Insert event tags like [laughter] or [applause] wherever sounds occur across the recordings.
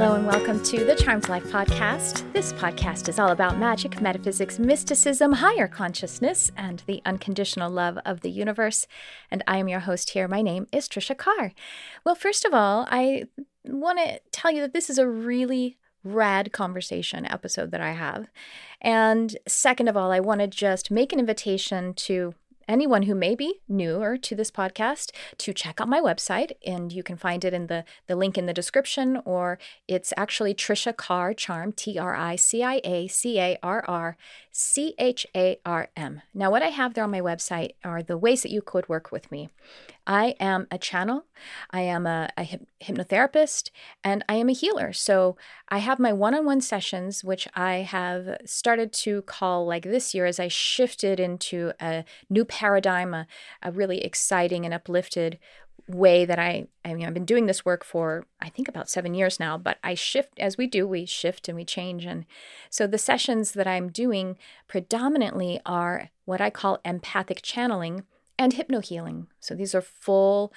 Hello, and welcome to the Charmed Life podcast. This podcast is all about magic, metaphysics, mysticism, higher consciousness, and the unconditional love of the universe. And I am your host here. My name is Tricia Carr. Well, first of all, I want to tell you that this is a really rad conversation episode that I have. And second of all, I want to just make an invitation to anyone who may be newer to this podcast to check out my website and you can find it in the, the link in the description or it's actually Tricia Carr Charm T-R-I-C-I-A-C-A-R-R C-H-A-R-M. Now what I have there on my website are the ways that you could work with me. I am a channel, I am a, a hypnotherapist, and I am a healer. So I have my one on one sessions, which I have started to call like this year as I shifted into a new paradigm, a, a really exciting and uplifted way that I I mean I've been doing this work for I think about 7 years now but I shift as we do we shift and we change and so the sessions that I'm doing predominantly are what I call empathic channeling and hypnohealing. So these are full,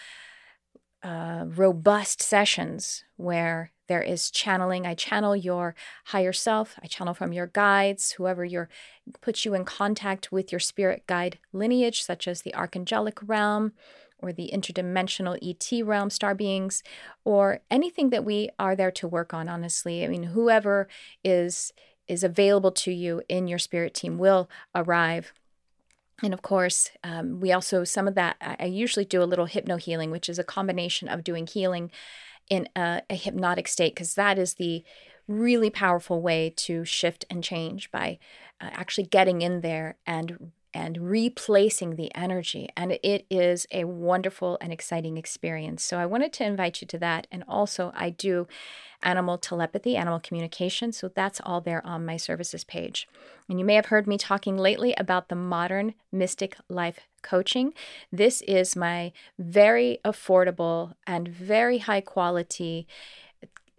uh, robust sessions where there is channeling. I channel your higher self. I channel from your guides, whoever your puts you in contact with your spirit guide lineage, such as the archangelic realm or the interdimensional ET realm, star beings, or anything that we are there to work on. Honestly, I mean, whoever is is available to you in your spirit team will arrive and of course, um, we also, some of that, I usually do a little hypno healing, which is a combination of doing healing in a, a hypnotic state, because that is the really powerful way to shift and change by uh, actually getting in there and and replacing the energy. And it is a wonderful and exciting experience. So I wanted to invite you to that. And also, I do animal telepathy, animal communication. So that's all there on my services page. And you may have heard me talking lately about the modern mystic life coaching. This is my very affordable and very high quality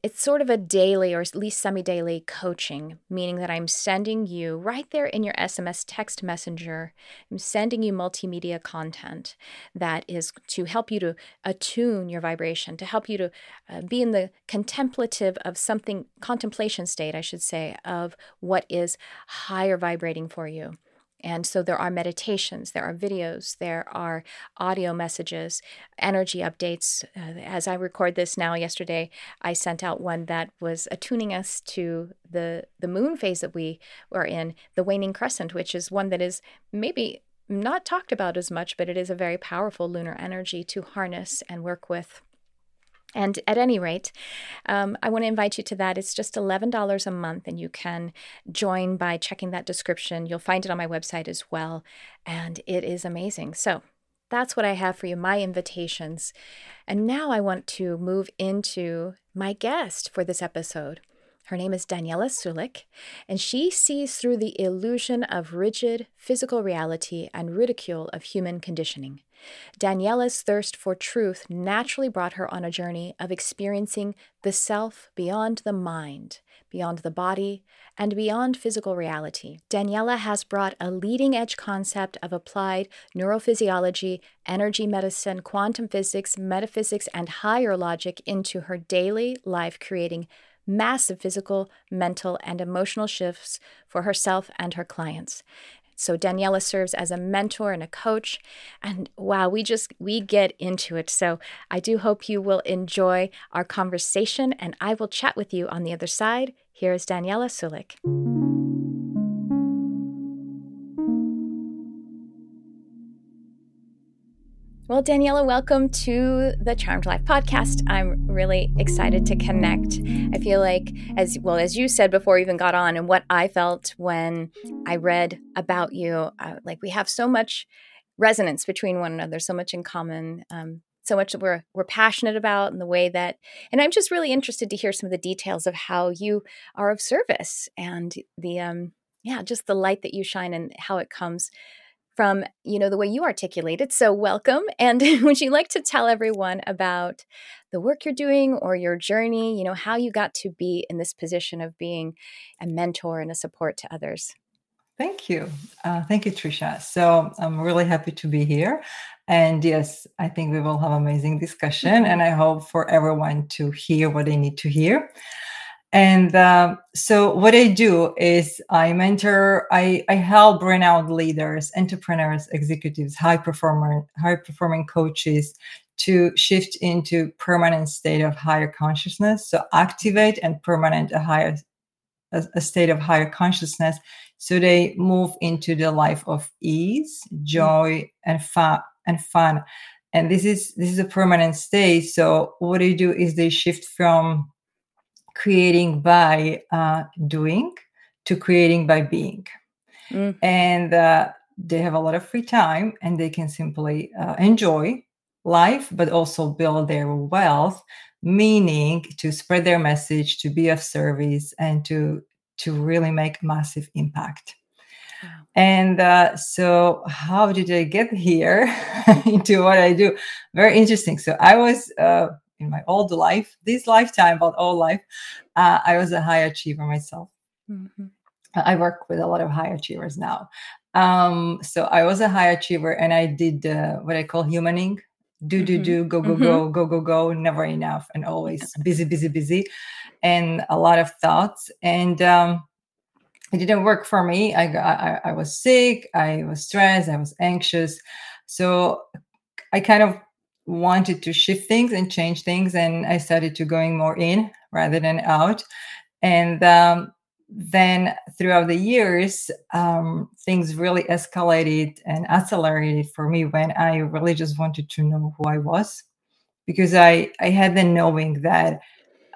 it's sort of a daily or at least semi daily coaching, meaning that I'm sending you right there in your SMS text messenger, I'm sending you multimedia content that is to help you to attune your vibration, to help you to uh, be in the contemplative of something, contemplation state, I should say, of what is higher vibrating for you. And so there are meditations, there are videos, there are audio messages, energy updates. Uh, as I record this now, yesterday I sent out one that was attuning us to the the moon phase that we were in, the waning crescent, which is one that is maybe not talked about as much, but it is a very powerful lunar energy to harness and work with. And at any rate, um, I want to invite you to that. It's just $11 a month, and you can join by checking that description. You'll find it on my website as well, and it is amazing. So that's what I have for you, my invitations. And now I want to move into my guest for this episode. Her name is Daniela Sulik, and she sees through the illusion of rigid physical reality and ridicule of human conditioning. Daniela's thirst for truth naturally brought her on a journey of experiencing the self beyond the mind, beyond the body, and beyond physical reality. Daniela has brought a leading edge concept of applied neurophysiology, energy medicine, quantum physics, metaphysics, and higher logic into her daily life, creating massive physical, mental, and emotional shifts for herself and her clients. So Daniela serves as a mentor and a coach and wow, we just we get into it. So I do hope you will enjoy our conversation and I will chat with you on the other side. Here is Daniela Sulik. Well, Daniela, welcome to the Charmed Life podcast. I'm really excited to connect. I feel like, as well as you said before we even got on, and what I felt when I read about you, uh, like we have so much resonance between one another, so much in common, um, so much that we're we're passionate about, and the way that, and I'm just really interested to hear some of the details of how you are of service and the, um, yeah, just the light that you shine and how it comes from you know the way you articulate it so welcome. [laughs] And would you like to tell everyone about the work you're doing or your journey you know how you got to be in this position of being a mentor and a support to others? Thank you. Uh, thank you tricia so i'm really happy to be here. And yes i think we will have amazing discussion mm-hmm. and i hope for everyone to hear what they need to hear And um, so, what I do is I mentor, I, I help renowned leaders, entrepreneurs, executives, high performer, high performing coaches to shift into permanent state of higher consciousness. So, activate and permanent a higher a, a state of higher consciousness. So they move into the life of ease, joy, and fun and fun. And this is this is a permanent state. So what they do is they shift from creating by uh, doing to creating by being. Mm. And uh, they have a lot of free time and they can simply uh, enjoy life, but also build their wealth, meaning to spread their message, to be of service, and to to really make massive impact. Wow. And uh, so, how did I get here [laughs] into what I do? Very interesting. So, I was uh, in my old life, this lifetime, but all life, uh, I was a high achiever myself. Mm-hmm. I work with a lot of high achievers now. Um, so I was a high achiever and I did uh, what I call humaning do, do, mm-hmm. do, go, go, mm-hmm. go, go, go, go, never enough, and always busy, busy, busy, and a lot of thoughts. And um, it didn't work for me. I, I, I was sick, I was stressed, I was anxious. So I kind of wanted to shift things and change things and i started to going more in rather than out. And um, then throughout the years um, things really escalated and accelerated for me when i really just wanted to know who i was. Because i i had the knowing that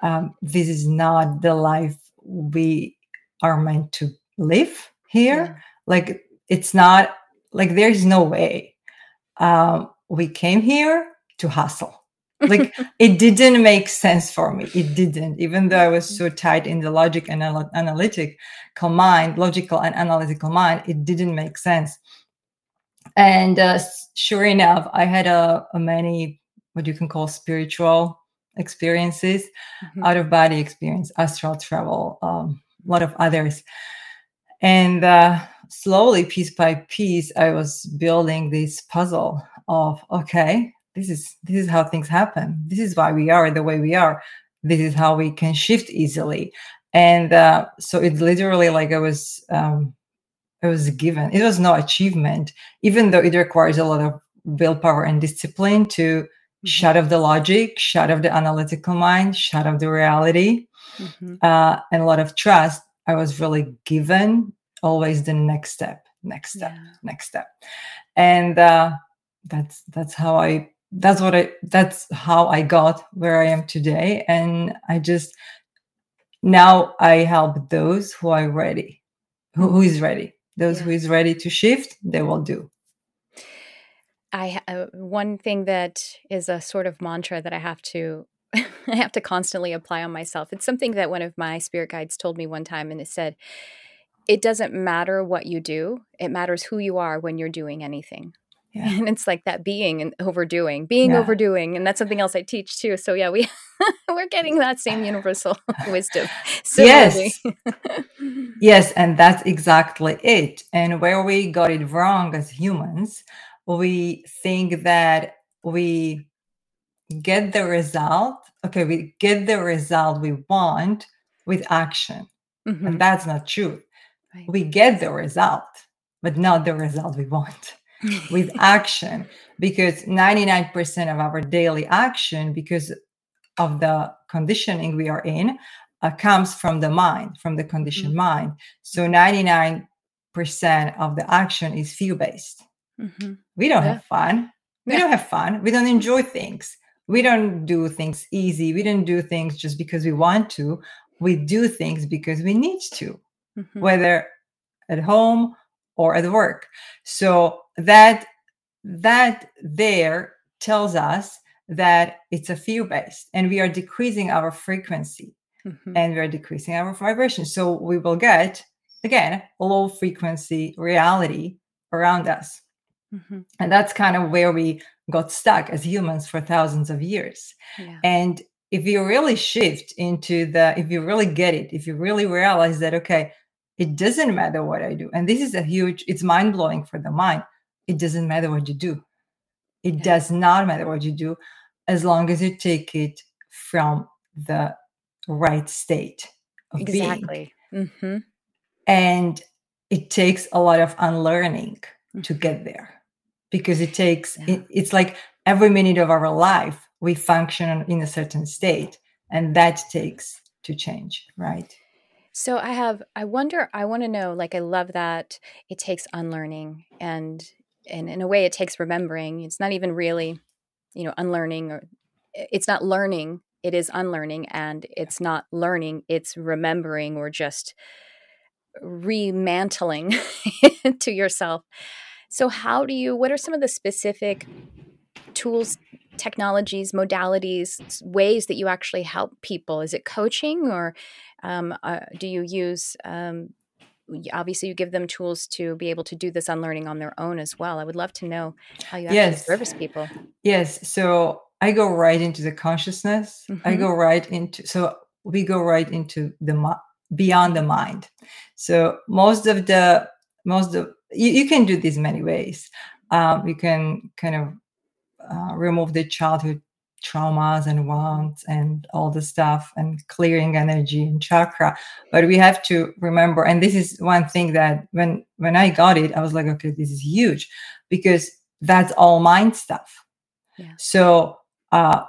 um, this is not the life we are meant to live here. Yeah. like it's not like there's no way um, we came here to hustle. [laughs] like it didn't make sense for me. It didn't, even though I was so tight in the logic and analytical mind, logical and analytical mind, it didn't make sense. And uh, sure enough, I had a, a, many what you can call spiritual experiences, mm-hmm. out of body experience, astral travel, um, a lot of others. And uh, slowly, piece by piece, I was building this puzzle of okay, this is this is how things happen this is why we are the way we are this is how we can shift easily and uh, so it's literally like i was um it was given it was no achievement even though it requires a lot of willpower and discipline to mm-hmm. shut off the logic shut off the analytical mind shut off the reality mm-hmm. uh, and a lot of trust i was really given always the next step next step yeah. next step and uh, that's that's how i that's what I that's how I got where I am today. And I just now I help those who are ready, who, who is ready. Those yeah. who is ready to shift, they will do. I uh, one thing that is a sort of mantra that I have to [laughs] I have to constantly apply on myself. It's something that one of my spirit guides told me one time and it said it doesn't matter what you do, it matters who you are when you're doing anything. Yeah. And it's like that being and overdoing, being yeah. overdoing, and that's something else I teach too. So yeah, we [laughs] we're getting that same universal [laughs] wisdom. [laughs] yes, yes, and that's exactly it. And where we got it wrong as humans, we think that we get the result. Okay, we get the result we want with action, mm-hmm. and that's not true. Right. We get the result, but not the result we want with action because 99% of our daily action because of the conditioning we are in uh, comes from the mind from the conditioned mm-hmm. mind so 99% of the action is fear based mm-hmm. we don't yeah. have fun we yeah. don't have fun we don't enjoy things we don't do things easy we don't do things just because we want to we do things because we need to mm-hmm. whether at home or at work so that that there tells us that it's a fear based and we are decreasing our frequency mm-hmm. and we are decreasing our vibration so we will get again low frequency reality around us mm-hmm. and that's kind of where we got stuck as humans for thousands of years yeah. and if you really shift into the if you really get it if you really realize that okay it doesn't matter what i do and this is a huge it's mind blowing for the mind it doesn't matter what you do. It yeah. does not matter what you do as long as you take it from the right state. of exactly. being. Mm-hmm. And it takes a lot of unlearning to get there because it takes, Yeah. it, it's like every minute of our life, we function in a certain state. And that takes to change, right? So I have I wonder I want to know like I love that it takes unlearning and and in a way it takes remembering. It's not even really, you know, unlearning or it's not learning, it is unlearning and it's not learning, it's remembering or just remantling [laughs] to yourself. So how do you what are some of the specific tools, technologies, modalities, ways that you actually help people? Is it coaching or um, uh, do you use, um, obviously, you give them tools to be able to do this unlearning on their own as well? I would love to know how you actually Yes. service people. Yes. So I go right into the consciousness. I Mhm. go right into, so we go right into the beyond the mind. So most of the, most of, you, you can do this many ways. Um, you can kind of uh, remove the childhood traumas and wounds and all the stuff and clearing energy and chakra but we have to remember and this is one thing that when when i got it i was like okay this is huge because that's all mind stuff Yeah. so uh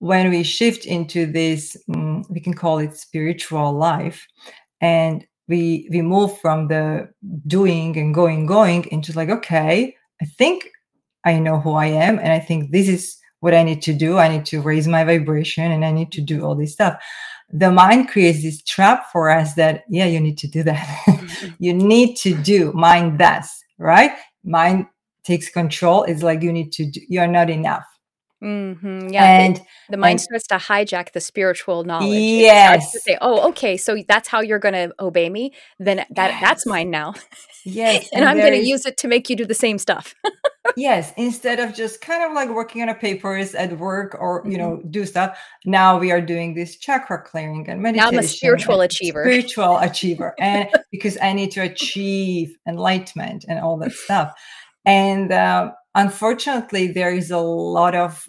when we shift into this mm, we can call it spiritual life and we we move from the doing and going going into like okay i think i know who i am and i think this is what i need to do i need to raise my vibration and i need to do all this stuff. The mind creates this trap for us that yeah you need to do that. Mhm. [laughs] you need to do mind does right? Mind takes control. It's like you need to do you're not enough Mhm. Yeah, and the mind and starts to hijack the spiritual knowledge. Starts to yes say, "Oh, okay, so that's how you're going to obey me. Then that that's mine now, yes [laughs] and and I'm going to use it to make you do the same stuff." [laughs] yes instead of just kind of like working on a papers at work or you Mhm. know do stuff now we are doing this chakra clearing and Now I'm a spiritual achiever. spiritual achiever and [laughs] because i need to achieve enlightenment and all that stuff and uh, unfortunately there is a lot of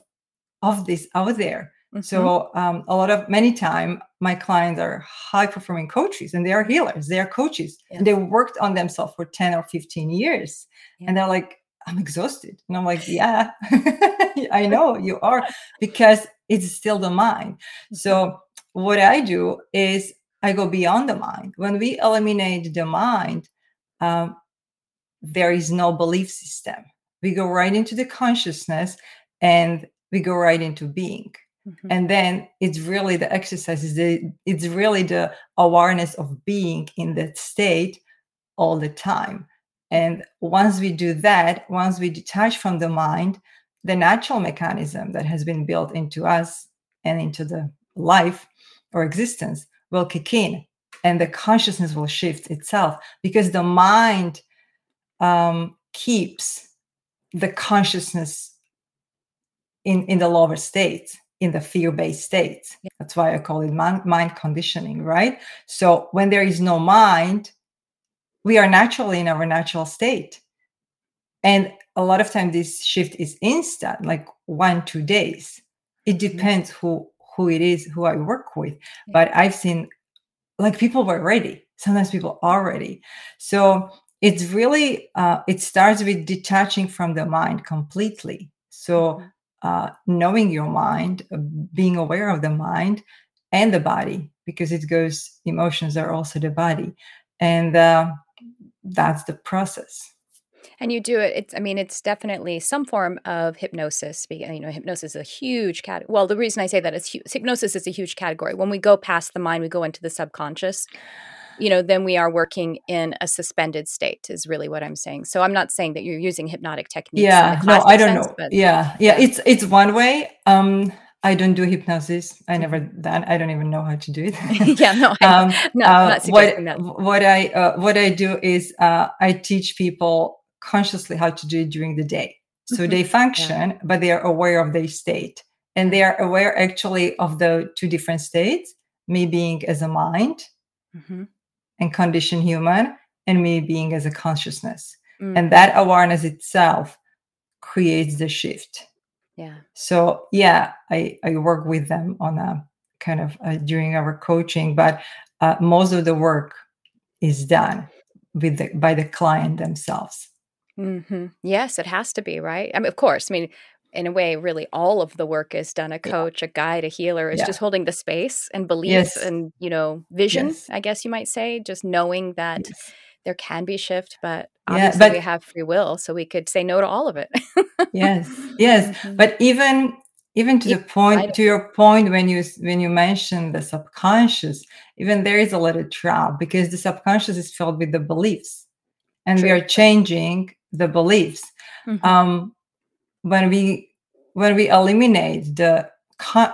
of this out there. Mhm. so um, a lot of many time my clients are high performing coaches and they are healers they are coaches. And they worked on themselves for 10 or 15 years. Yeah. and they're like i'm exhausted. And i'm like yeah [laughs] i [laughs] know you are because it's still the mind. Mm-hmm. so what i do is i go beyond the mind. When we eliminate the mind um, there is no belief system. We go right into the consciousness and we go right into being Mhm. and then it's really the exercise is the it's really the awareness of being in that state all the time and once we do that once we detach from the mind the natural mechanism that has been built into us and into the life or existence will kick in and the consciousness will shift itself because the mind um, keeps the consciousness in in the lower states in the fear-based states Yeah. that's why i call it mind, conditioning right? So when there is no mind we are naturally in our natural state. And a lot of time this shift is instant like one two days. It depends who who it is who i work with. Yeah. but i've seen like people were ready. Sometimes people are ready. So it's really uh, it starts with detaching from the mind completely. So Mhm. Uh, knowing your mind uh, being aware of the mind and the body because it goes emotions are also the body and uh, that's the process And you do it. It's. I mean, it's definitely some form of hypnosis. You know, hypnosis is a huge cat. Well, the reason I say that is hypnosis is a huge category. When we go past the mind, we go into the subconscious. You know, then we are working in a suspended state. Is really what I'm saying. So I'm not saying that you're using hypnotic techniques. yeah no i don't sense, know But yeah yeah yeah. it's it's one way um i don't do hypnosis i never Mhm. done i don't even know how to do it [laughs] yeah. No. [laughs] I, um, no. I'm uh, not what that. what I uh, what I do is uh, I teach people consciously how to do it during the day. So Mhm. they function, but they are aware of their state, and they are aware actually of the two different states: me being as a mind Mhm. And conditioned human, and me being as a consciousness. Mhm. And that awareness itself creates the shift. Yeah. So yeah, I I work with them on a kind of uh, during our coaching, but uh, most of the work is done with the, by the client themselves. Mm-hmm. Yes, it has to be right. I mean, of course. I mean, in a way, really, all of the work is done. A coach, yeah. a guide, a healer is yeah. just holding the space and belief yes. and you know vision. Yes. I guess you might say, just knowing that yes. there can be shift, but obviously yeah, but, we have free will, so we could say no to all of it. yes, [laughs] yes, mm-hmm. but even even to the point to your point when you when you mentioned the subconscious even there is a little trap because the subconscious is filled with the beliefs and True. we are changing the beliefs mm-hmm. um, when we when we eliminate the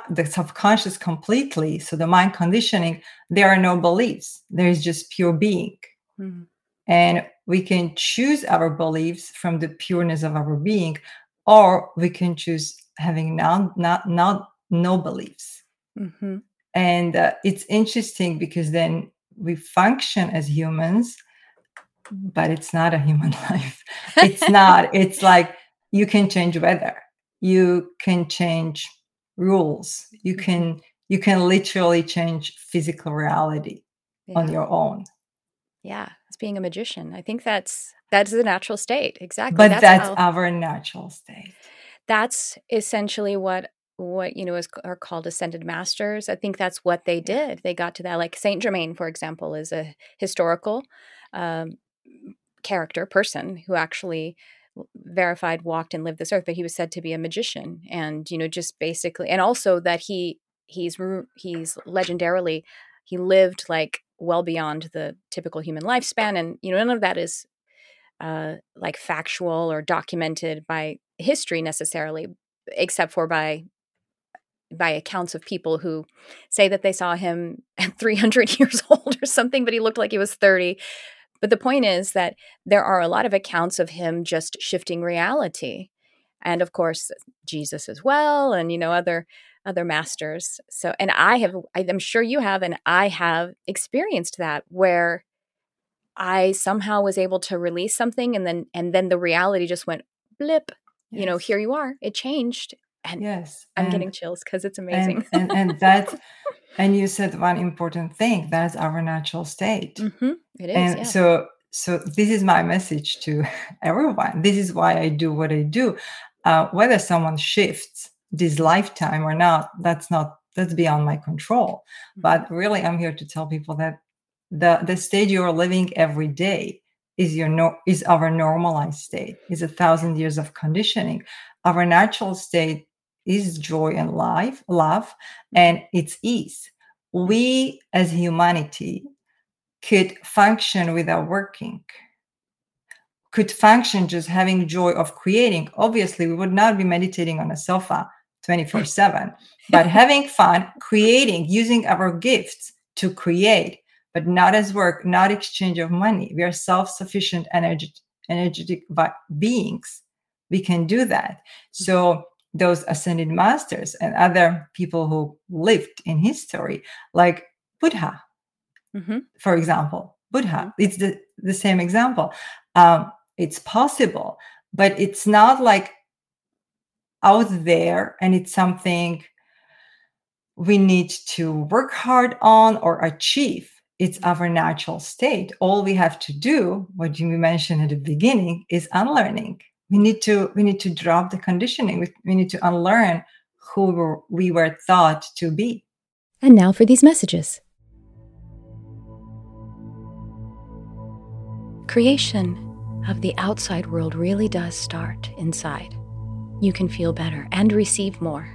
the subconscious completely so the mind conditioning there are no beliefs. There is just pure being. Mm-hmm. and we can choose our beliefs from the pureness of our being or we can choose having not not not no beliefs. Mm-hmm. and uh, it's interesting because then we function as humans but it's not a human [laughs] life. It's not. It's like you can change weather. You can change rules. You mm-hmm. can you can literally change physical reality yeah. on your own. Yeah it's being a magician i think that's that's the natural state exactly. But that's, that's how, our natural state. That's essentially what what you know is are called ascended masters. I think that's what they did. They got to that like saint germain for example is a historical um, character person who actually verified walked and lived this earth but he was said to be a magician and you know just basically and also that he he's he's legendarily he lived like well beyond the typical human lifespan and you know none of that is uh, like factual or documented by history necessarily, except for by by accounts of people who say that they saw him [laughs] at 300 years old or something, but he looked like he was 30. But the point is that there are a lot of accounts of him just shifting reality. And of course, Jesus as well, and you know, other other masters. So, and I have, I'm sure you have, and I have experienced that where I somehow was able to release something and then and then the reality just went blip. Yes. You know, here you are. It changed. And yes, I'm and, getting chills because it's amazing. And, and, [laughs] and that and you said one important thing, that's our natural state. Mm-hmm. It is. And yeah. so so this is my message to [laughs] everyone. This is why I do what I do. Uh, whether someone shifts this lifetime or not, that's not that's beyond my control. Mm-hmm. But really, I'm here to tell people that the the state you are living every day is your no, is our normalized state is a thousand years of conditioning our natural state is joy and life love and it's ease we as humanity could function without working could function just having joy of creating obviously we would not be meditating on a sofa 24 7 [laughs] but having fun creating using our gifts to create but not as work, not exchange of money. We are self-sufficient energetic, energetic beings. We can do that. Mm-hmm. So those ascended masters and other people who lived in history, like Buddha, mm-hmm. for example, Buddha, mm-hmm. it's the, the same example. Um, it's possible, but it's not like out there and it's something we need to work hard on or achieve it's our natural state. All we have to do, what you mentioned at the beginning, is unlearning. We need to we need to drop the conditioning. We, we need to unlearn who we were thought to be. And now for these messages. Creation of the outside world really does start inside. You can feel better and receive more.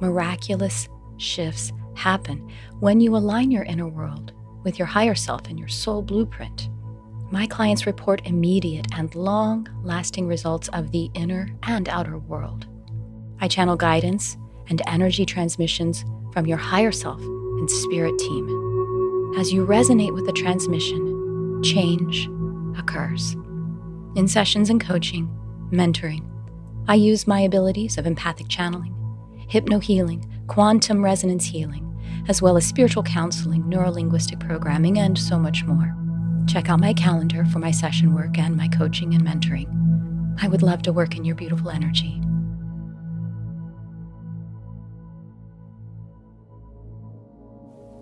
Miraculous shifts happen when you align your inner world with your higher self and your soul blueprint. My clients report immediate and long lasting results of the inner and outer world. I channel guidance and energy transmissions from your higher self and spirit team. As you resonate with the transmission, change occurs. In sessions and coaching, mentoring, I use my abilities of empathic channeling, hypnohealing, quantum resonance healing, as well as spiritual counseling, neurolinguistic programming, and so much more. Check out my calendar for my session work and my coaching and mentoring. I would love to work in your beautiful energy.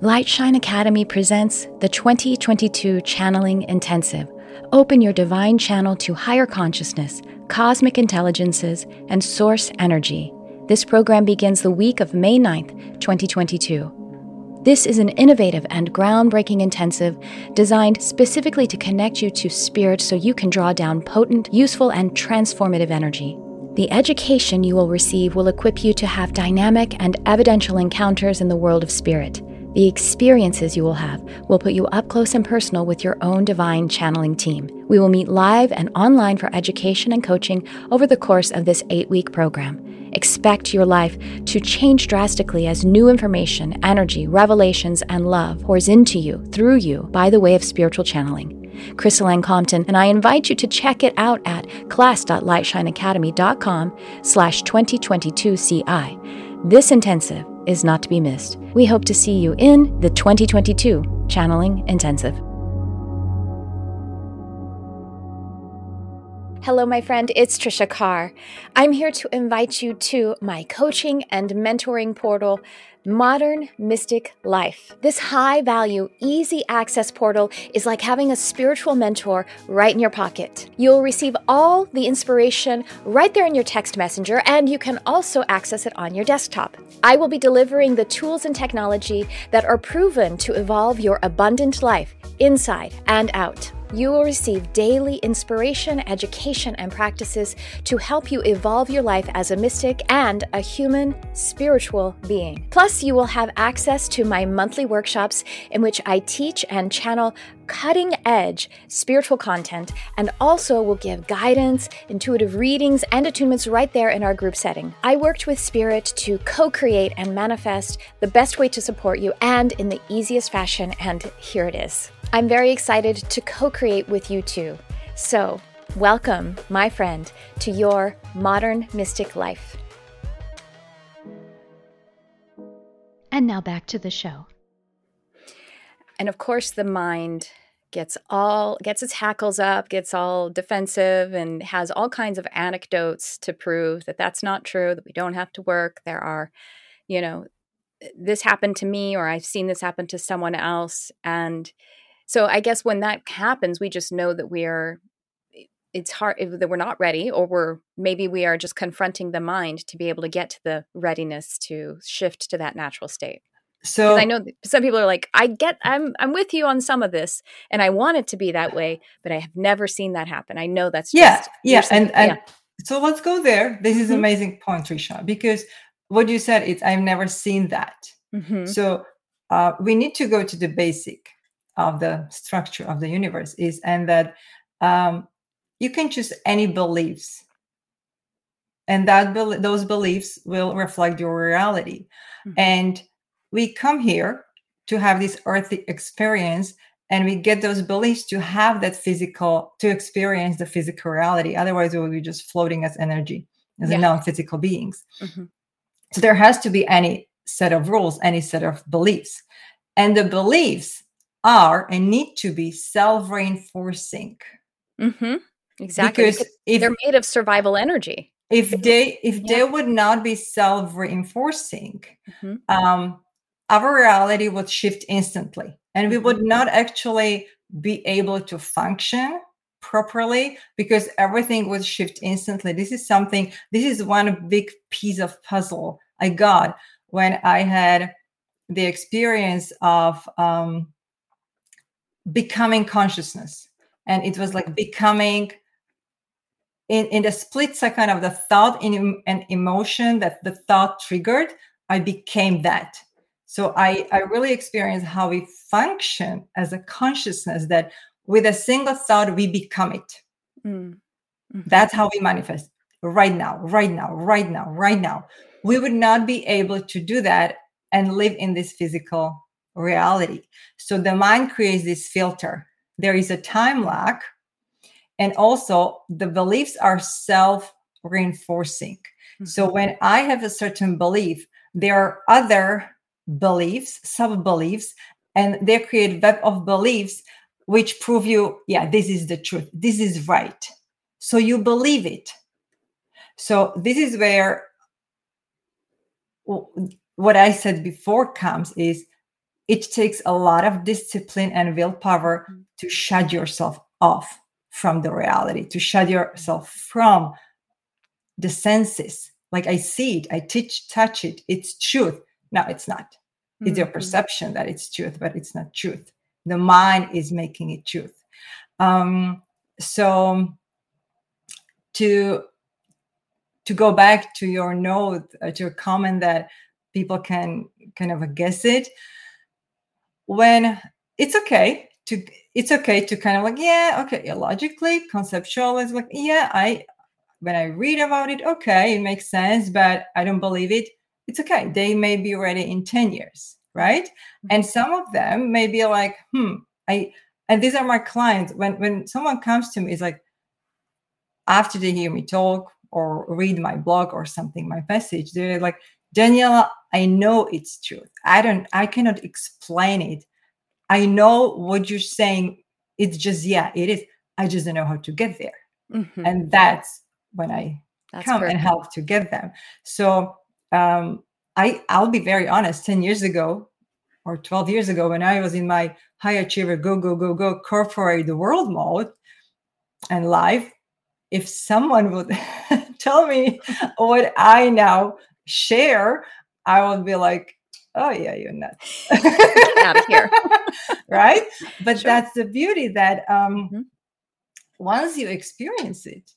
Lightshine Academy presents the 2022 Channeling Intensive. Open your divine channel to higher consciousness, cosmic intelligences, and source energy. This program begins the week of May 9th, 2022. This is an innovative and groundbreaking intensive designed specifically to connect you to spirit so you can draw down potent, useful, and transformative energy. The education you will receive will equip you to have dynamic and evidential encounters in the world of spirit. The experiences you will have will put you up close and personal with your own divine channeling team. We will meet live and online for education and coaching over the course of this eight week program. Expect your life to change drastically as new information, energy, revelations, and love pours into you, through you, by the way of spiritual channeling. Crystal Ann Compton, and I invite you to check it out at class.lightshineacademy.com slash 2022CI. This intensive is not to be missed. We hope to see you in the 2022 Channeling Intensive. Hello, my friend. It's Tricia Carr. I'm here to invite you to my coaching and mentoring portal, Modern Mystic Life. This high value, easy access portal is like having a spiritual mentor right in your pocket. You'll receive all the inspiration right there in your text messenger, and you can also access it on your desktop. I will be delivering the tools and technology that are proven to evolve your abundant life inside and out. You will receive daily inspiration, education, and practices to help you evolve your life as a mystic and a human spiritual being. Plus, you will have access to my monthly workshops in which I teach and channel cutting edge spiritual content and also will give guidance, intuitive readings, and attunements right there in our group setting. I worked with Spirit to co create and manifest the best way to support you and in the easiest fashion, and here it is. I'm very excited to co create with you too. So, welcome, my friend, to your modern mystic life. And now back to the show. And of course, the mind gets all gets its hackles up gets all defensive and has all kinds of anecdotes to prove that that's not true that we don't have to work there are you know this happened to me or i've seen this happen to someone else and so I guess when that happens, we just know that we are it's hard that we're not ready or we're maybe we are just confronting the mind to be able to get to the readiness to shift to that natural state so i know some people are like i get i'm i'm with you on some of this and i want it to be that way but i have never seen that happen i know that's yeah yeah and, and yeah. so let's go there this is mm-hmm. amazing point tricia because what you said is i've never seen that mm-hmm. so uh, we need to go to the basic of the structure of the universe is and that um, you can choose any beliefs and that be- those beliefs will reflect your reality mm-hmm. and we come here to have this earthly experience and we get those beliefs to have that physical to experience the physical reality otherwise we will be just floating as energy as yeah. non-physical beings mm-hmm. so there has to be any set of rules any set of beliefs and the beliefs are and need to be self-reinforcing. Mm-hmm. Exactly. Because, because if, they're made of survival energy. If they [laughs] if yeah. they would not be self-reinforcing, mm-hmm. um, our reality would shift instantly, and we would mm-hmm. not actually be able to function properly because everything would shift instantly. This is something. This is one big piece of puzzle I got when I had the experience of um, becoming consciousness. And it was like becoming in, in the split second of the thought in, and emotion that the thought triggered i became that. So i i really experienced how we function as a consciousness that with a single thought we become it. Mm. mm-hmm. that's how we manifest. Right now right now right now right now. We would not be able to do that and live in this physical reality. So the mind creates this filter. There is a time lag. And also, the beliefs are self reinforcing. Mm-hmm. So when I have a certain belief, there are other beliefs, sub beliefs, and they create web of beliefs which prove you, yeah, this is the truth. This is right. So you believe it. So this is where what I said before comes is it takes a lot of discipline and willpower Mhm. to shut yourself off from the reality, to shut yourself from the senses. Like I see it, I teach, touch it, it's truth. No, it's not. It's your Mhm. perception that it's truth, but it's not truth. The mind is making it truth. Um, so to to go back to your note, uh, to your comment that people can kind of guess it, when it's okay to it's okay to kind of like yeah okay logically conceptual is like yeah i when i read about it okay it makes sense but i don't believe it it's okay. They may be ready in 10 years right? And some of them may be like hmm i and these are my clients. When when someone comes to me it's like after they hear me talk or read my blog or something my message they're like daniela i know it's truth. I don't i cannot explain it. I know what you're saying. It's just yeah it is. I just don't know how to get there. Mhm. and that's when i That's come and help to get them. So um i i'll be very honest 10 years ago or 12 years ago when i was in my high achiever go go go go corporate the world mode and life if someone would [laughs] tell me what i now share i would be like oh yeah you're nuts Get out of here. [laughs] right but Sure. that's the beauty that um Mhm. once you experience it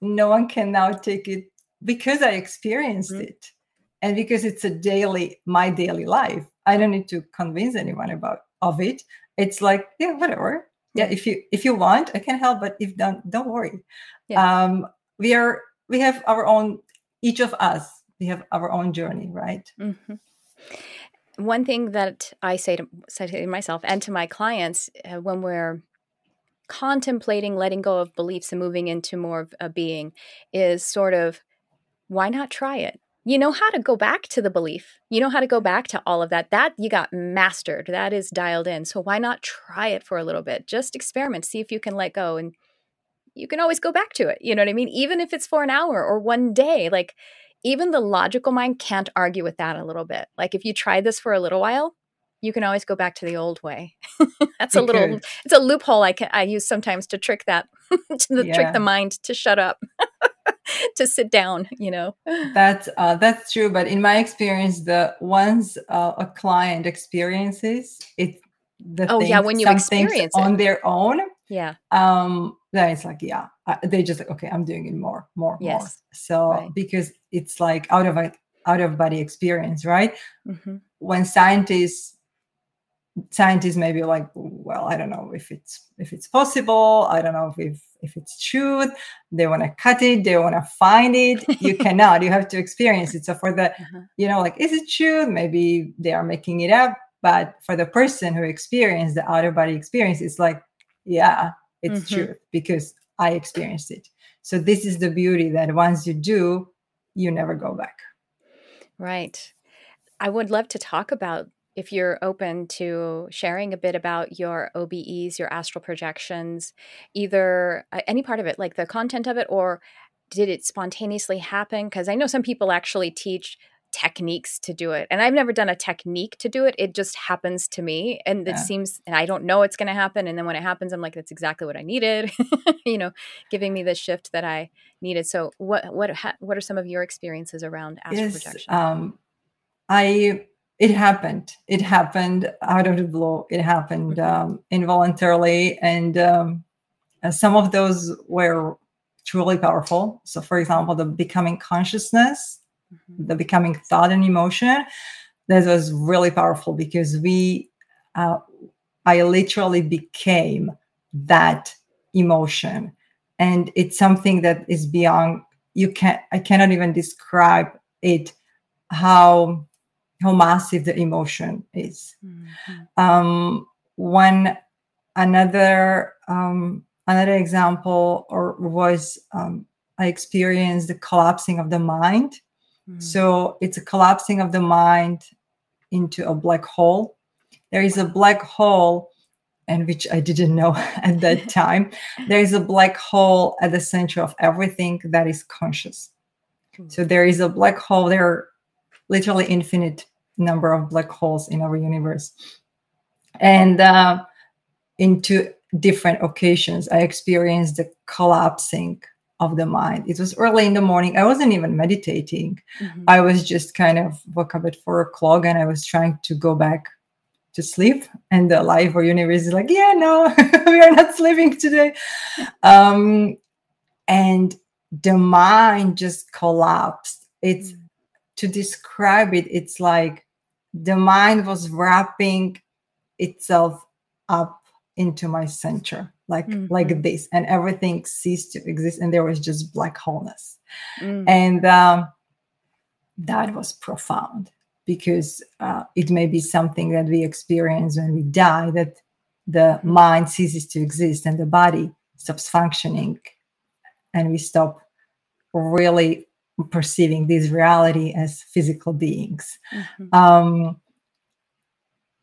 no one can now take it because i experienced Mhm. it and because it's a daily my daily life i don't need to convince anyone about of it it's like yeah whatever yeah Yeah. if you if you want i can help but if don't don't worry Yeah. um we are we have our own each of us we have our own journey right Mhm. One thing that I say to, say to myself and to my clients uh, when we're contemplating letting go of beliefs and moving into more of a being is sort of why not try it? You know how to go back to the belief. You know how to go back to all of that. That you got mastered. That is dialed in. So why not try it for a little bit? Just experiment, see if you can let go and you can always go back to it. You know what I mean? Even if it's for an hour or one day, like even the logical mind can't argue with that a little bit. Like if you try this for a little while, you can always go back to the old way. [laughs] That's a little it's a loophole I can I use sometimes to trick that [laughs] to the, trick the mind to shut up. [laughs] to sit down, you know. That's uh, that's true, but in my experience, the once uh, a client experiences it, the Oh, yeah, when you experience it. on their own, Yeah. um, then it's like yeah, uh, they just like okay, I'm doing it more, more, more. So Right. because it's like out of a out of body experience, right? hmm When scientists scientists may be like, well, I don't know if it's if it's possible. I don't know if if it's truth. They want to cut it. They want to find it. You [laughs] cannot. You have to experience it. So for the Uh-huh. you know, like, is it true? Maybe they are making it up. But for the person who experienced the out of body experience, it's like, yeah, it's Mhm. true because I experienced it. So this is the beauty that once you do, you never go back. Right. I would love to talk about if you're open to sharing a bit about your OBEs, your astral projections, either uh, any part of it, like the content of it, or did it spontaneously happen? Because I know some people actually teach techniques to do it. And I've never done a technique to do it. It just happens to me. And it seems, and I don't know it's going to happen. And then when it happens, I'm like, that's exactly what I needed, [laughs] you know, giving me the shift that I needed. So what, what, ha- what are some of your experiences around astral yes projection? um i it happened it happened out of the blue it happened Mhm. um involuntarily and um uh, some of those were truly powerful so for example the becoming consciousness. The becoming thought and emotion that was really powerful because we uh, i literally became that emotion. And it's something that is beyond you can i cannot even describe it how how massive the emotion is. Mhm. um one another um another example or was um i experienced the collapsing of the mind Mhm. so it's a collapsing of the mind into a black hole. There is a black hole, and which I didn't know [laughs] at that [laughs] time. There is a black hole at the center of everything that is conscious. Hmm. So there is a black hole. There are literally infinite number of black holes in our universe. and uh, into different occasions i experienced the collapsing of the mind. It was early in the morning. I wasn't even meditating. Mm-hmm. i was just kind of woke up at four o'clock and i was trying to go back to sleep. And the life or universe is like yeah no [laughs] we are not sleeping today. Um, and the mind just collapsed. It's mm. to describe it it's like the mind was wrapping itself up into my center like mm-hmm. like this and everything ceased to exist and there was just black wholeness mm. and um, that was profound because uh, it may be something that we experience when we die that the mind ceases to exist and the body stops functioning and we stop really perceiving this reality as physical beings mm-hmm. um,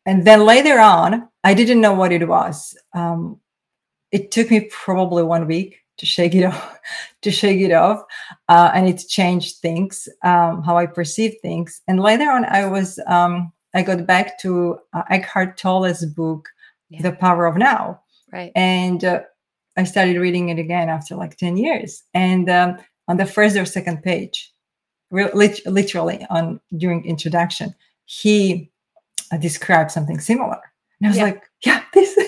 and then later on i didn't know what it was um, it took me probably one week to shake it [laughs] off to shake it off uh, and it changed things um, how i perceive things. And later on i was um, i got back to uh, eckhart tolle's book yeah. the power of now. Right. And uh, i started reading it again after like 10 years. And um, on the first or second page re- lit- literally on during introduction he uh, described something similar. And i was yeah. like yeah this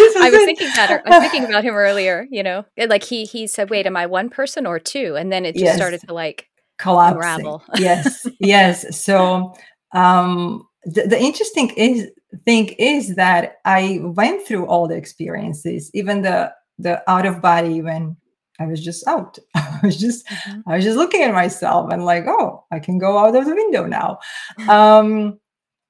[laughs] I was thinking about. I was thinking about him [laughs] earlier. You know, like he he said, "Wait, am I one person or two? And then it just yes. started to like collapse. Unravel. yes, [laughs] yes. So um, the, the interesting is thing is that I went through all the experiences, even the the out of body when I was just out. I was just mm-hmm. I was just looking at myself and like, oh, I can go out of the window now. Um,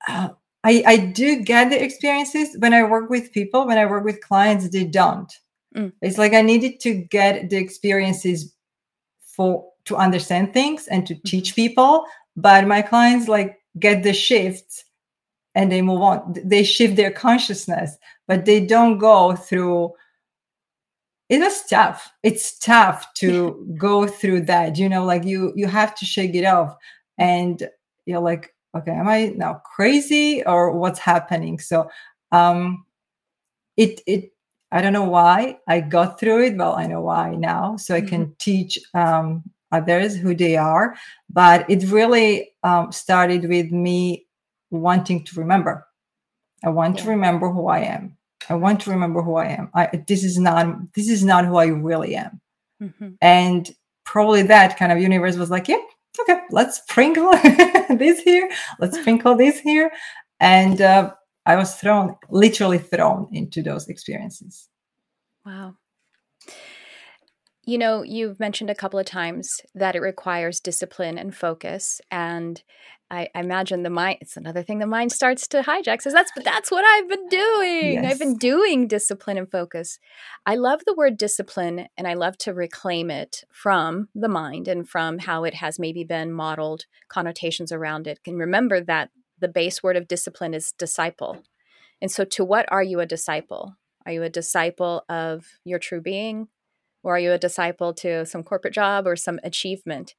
uh, I, I do get the experiences when I work with people, when I work with clients, they don't. Mm. It's like I needed to get the experiences for to understand things and to teach mm-hmm. people. But my clients like get the shifts and they move on. They shift their consciousness, but they don't go through it was tough. It's tough to go through that. You know, like you you have to shake it off. And you're like, okay am i now crazy or what's happening so um it it i don't know why i got through it well i know why now so i can mm-hmm. teach um others who they are but it really um, started with me wanting to remember i want yeah. to remember who i am i want to remember who i am I, this is not this is not who i really am mm-hmm. and probably that kind of universe was like yep okay, let's sprinkle [laughs] this here, let's sprinkle this here. And uh, I was thrown, literally thrown into those experiences. Wow. You know, you've mentioned a couple of times that it requires discipline and focus. And I, I, imagine the mind it's another thing the mind starts to hijack says that's that's what I've been doing. Yes. I've been doing discipline and focus. I love the word discipline and I love to reclaim it from the mind and from how it has maybe been modeled connotations around it. And remember that the base word of discipline is disciple. And so to what are you a disciple? Are you a disciple of your true being? Or are you a disciple to some corporate job or some achievement?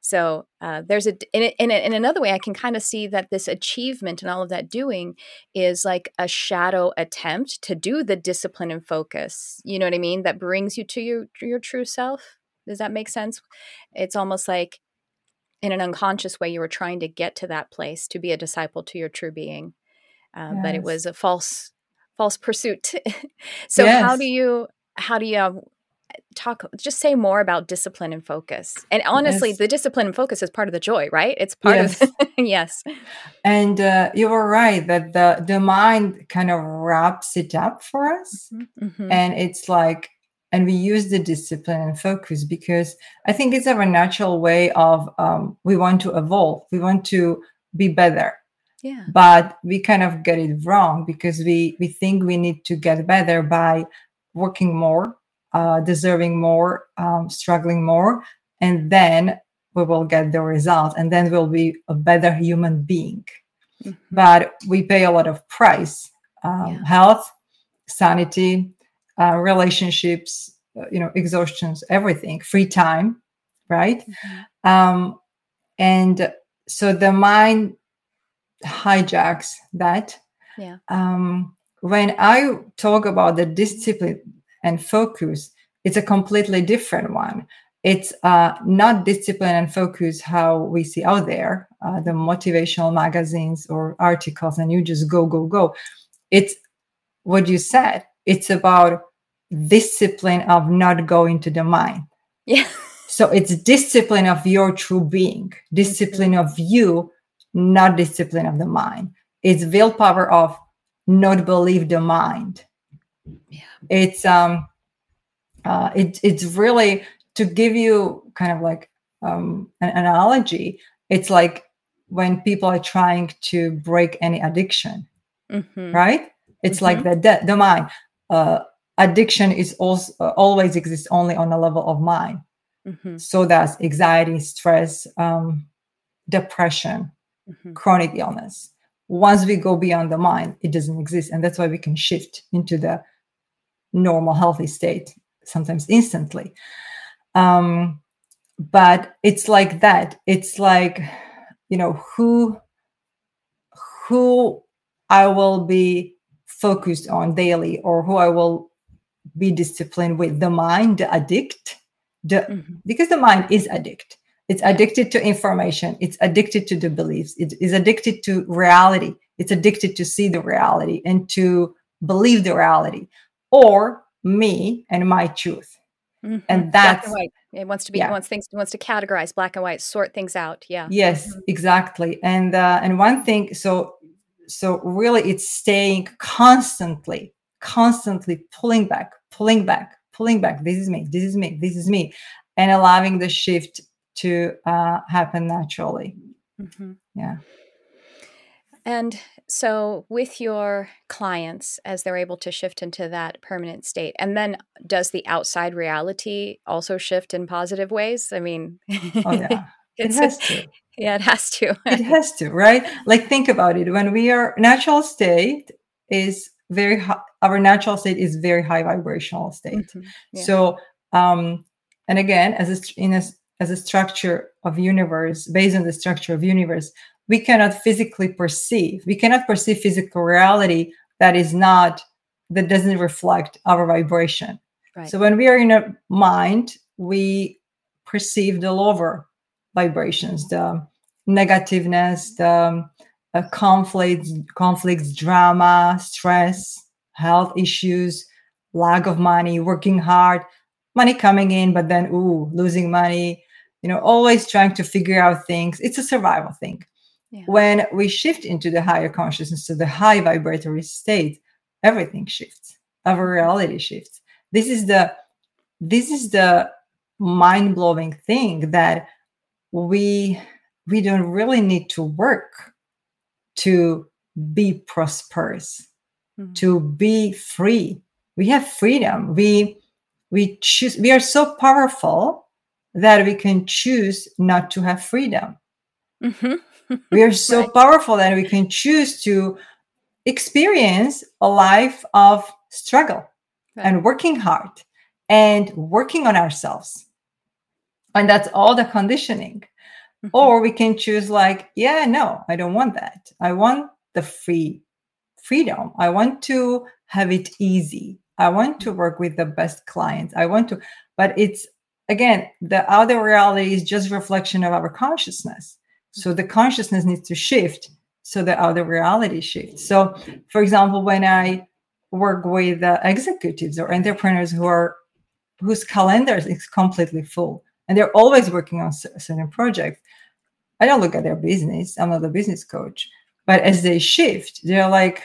So uh, there's a in, in, in another way, I can kind of see that this achievement and all of that doing is like a shadow attempt to do the discipline and focus. You know what I mean? That brings you to your your true self. Does that make sense? It's almost like in an unconscious way you were trying to get to that place to be a disciple to your true being, uh, yes. but it was a false false pursuit. [laughs] so yes. how do you how do you uh, talk just say more about discipline and focus and honestly yes. the discipline and focus is part of the joy right it's part yes. of [laughs] yes and uh, you were right that the the mind kind of wraps it up for us mm-hmm. mm-hmm. and it's like and we use the discipline and focus because i think it's our natural way of um, we want to evolve we want to be better yeah but we kind of get it wrong because we we think we need to get better by working more uh, deserving more, um, struggling more, and then we will get the result, and then we'll be a better human being. Mm-hmm. But we pay a lot of price: um, yeah. health, sanity, uh, relationships, uh, you know, exhaustions, everything, free time, right? Mm-hmm. Um, and so the mind hijacks that. Yeah. Um, when I talk about the discipline and focus, it's a completely different one. It's uh, not discipline and focus how we see out there, uh, the motivational magazines or articles, and you just go, go, go. It's what you said. It's about discipline of not going to the mind. Yeah. [laughs] So it's discipline of your true being, discipline of you, not discipline of the mind. It's willpower of not believe the mind. Yeah. It's um uh it, it's really to give you kind of like um an analogy, it's like when people are trying to break any addiction, mm-hmm. right? It's mm-hmm. like the, the the mind. Uh addiction is also uh, always exists only on a level of mind mm-hmm. so that's anxiety stress um, depression mm-hmm. chronic illness once we go beyond the mind it doesn't exist and that's why we can shift into the normal healthy state sometimes instantly. Um, but it's like that. It's like you know who who i will be focused on daily or who i will be disciplined with. The mind the addict the mm-hmm. because the mind is addict. It's addicted to information. It's addicted to the beliefs. It is addicted to reality. It's addicted to see the reality and to believe the reality or me and my truth. Mm-hmm. and that's and it wants to be yeah. it wants things it wants to categorize black and white sort things out. Yeah. Yes mm-hmm. exactly. And uh, and one thing so so really it's staying constantly constantly pulling back pulling back pulling back. This is me this is me this is me. And allowing the shift to uh, happen naturally. Mm-hmm. yeah and so with your clients as they're able to shift into that permanent state and then does the outside reality also shift in positive ways i mean oh yeah [laughs] it has to yeah it has to it has to right like think about it when we are natural state is very high, our natural state is very high vibrational state. Mm-hmm. Yeah. So um, and again, as a, in a as a structure of universe, based on the structure of universe, we cannot physically perceive. We cannot perceive physical reality that is not that doesn't reflect our vibration. Right. So when we are in a mind, we perceive the lower vibrations, the negativeness, the uh, conflicts, conflicts, drama, stress, health issues, lack of money, working hard, money coming in, but then ooh, losing money. You know, always trying to figure out things. It's a survival thing. Yeah. When we shift into the higher consciousness, to the high vibratory state, everything shifts. Our reality shifts. This is the this is the mind-blowing thing that we we don't really need to work to be prosperous, mm-hmm. to be free. We have freedom. We we choose. We are so powerful that we can choose not to have freedom. Mm-hmm. [laughs] we are so right. powerful that we can choose to experience a life of struggle right. and working hard and working on ourselves. And that's all the conditioning. Mm-hmm. Or we can choose like, yeah, no, I don't want that. I want the free freedom. I want to have it easy. I want to work with the best clients. I want to, but it's again, the other reality is just reflection of our consciousness. So the consciousness needs to shift so the other reality shifts. So, for example, when I work with uh, executives or entrepreneurs who are whose calendars is completely full and they're always working on certain projects, I don't look at their business. I'm not a business coach. But as they shift, they're like,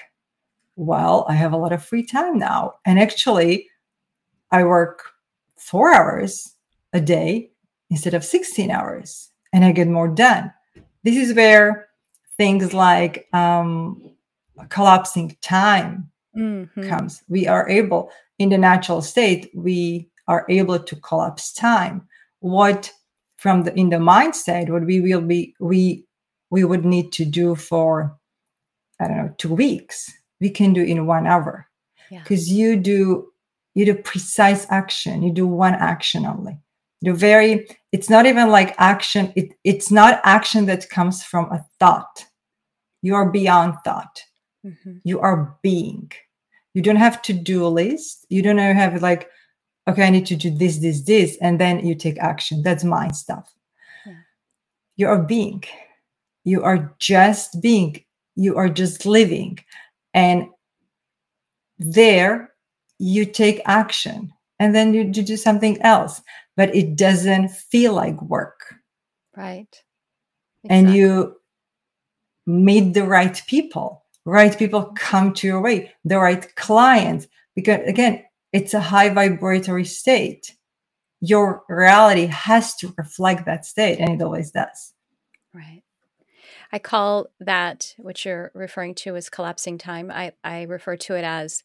well, I have a lot of free time now. And actually, I work four hours a day instead of 16 hours, and I get more done. This is where things like um, collapsing time mm-hmm. comes. We are able, in the natural state, we are able to collapse time. What from the in the mindset what we will be we we would need to do for i don't know two weeks we can do in one hour because yeah. you do you do precise action you do one action only you do very it's not even like action it, it's not action that comes from a thought you are beyond thought mm-hmm. you are being You don't have to do a list. You don't have like, okay, I need to do this, this, this, and then you take action. That's mind stuff. Yeah. You are being. You are just being. You are just living. And there you take action and then you, you do something else, but it doesn't feel like work. Right. Exactly. And you meet the right people. Right people come to your way, the right clients. Because again, it's a high vibratory state. Your reality has to reflect that state, and it always does. Right. I call that what you're referring to as collapsing time. I, I refer to it as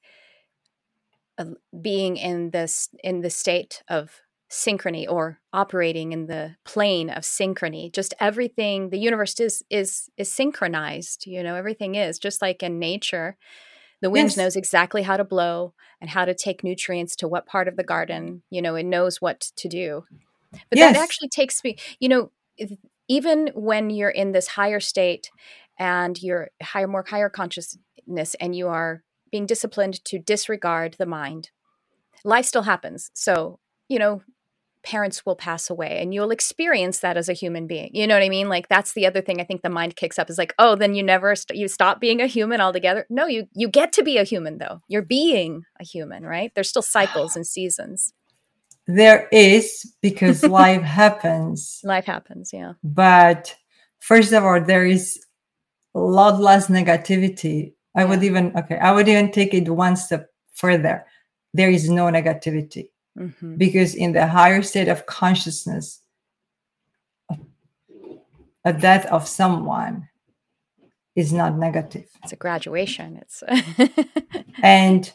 uh, being in this in the state of synchrony or operating in the plane of synchrony just everything the universe is is is synchronized you know everything is just like in nature the wind yes. knows exactly how to blow and how to take nutrients to what part of the garden you know it knows what to do but yes. that actually takes me you know even when you're in this higher state and you're higher more higher consciousness and you are being disciplined to disregard the mind. Life still happens. So, you know, parents will pass away and you'll experience that as a human being. You know what I mean? Like that's the other thing I think the mind kicks up is like, "Oh, then you never st- you stop being a human altogether." No, you you get to be a human though. You're being a human, right? There's still cycles and seasons. There is because [laughs] life happens. Life happens, yeah. But first of all, there is a lot less negativity I would even okay, I would even take it one step further. There is no negativity. Mm-hmm. Because in the higher state of consciousness, a death of someone is not negative. It's a graduation. It's [laughs] and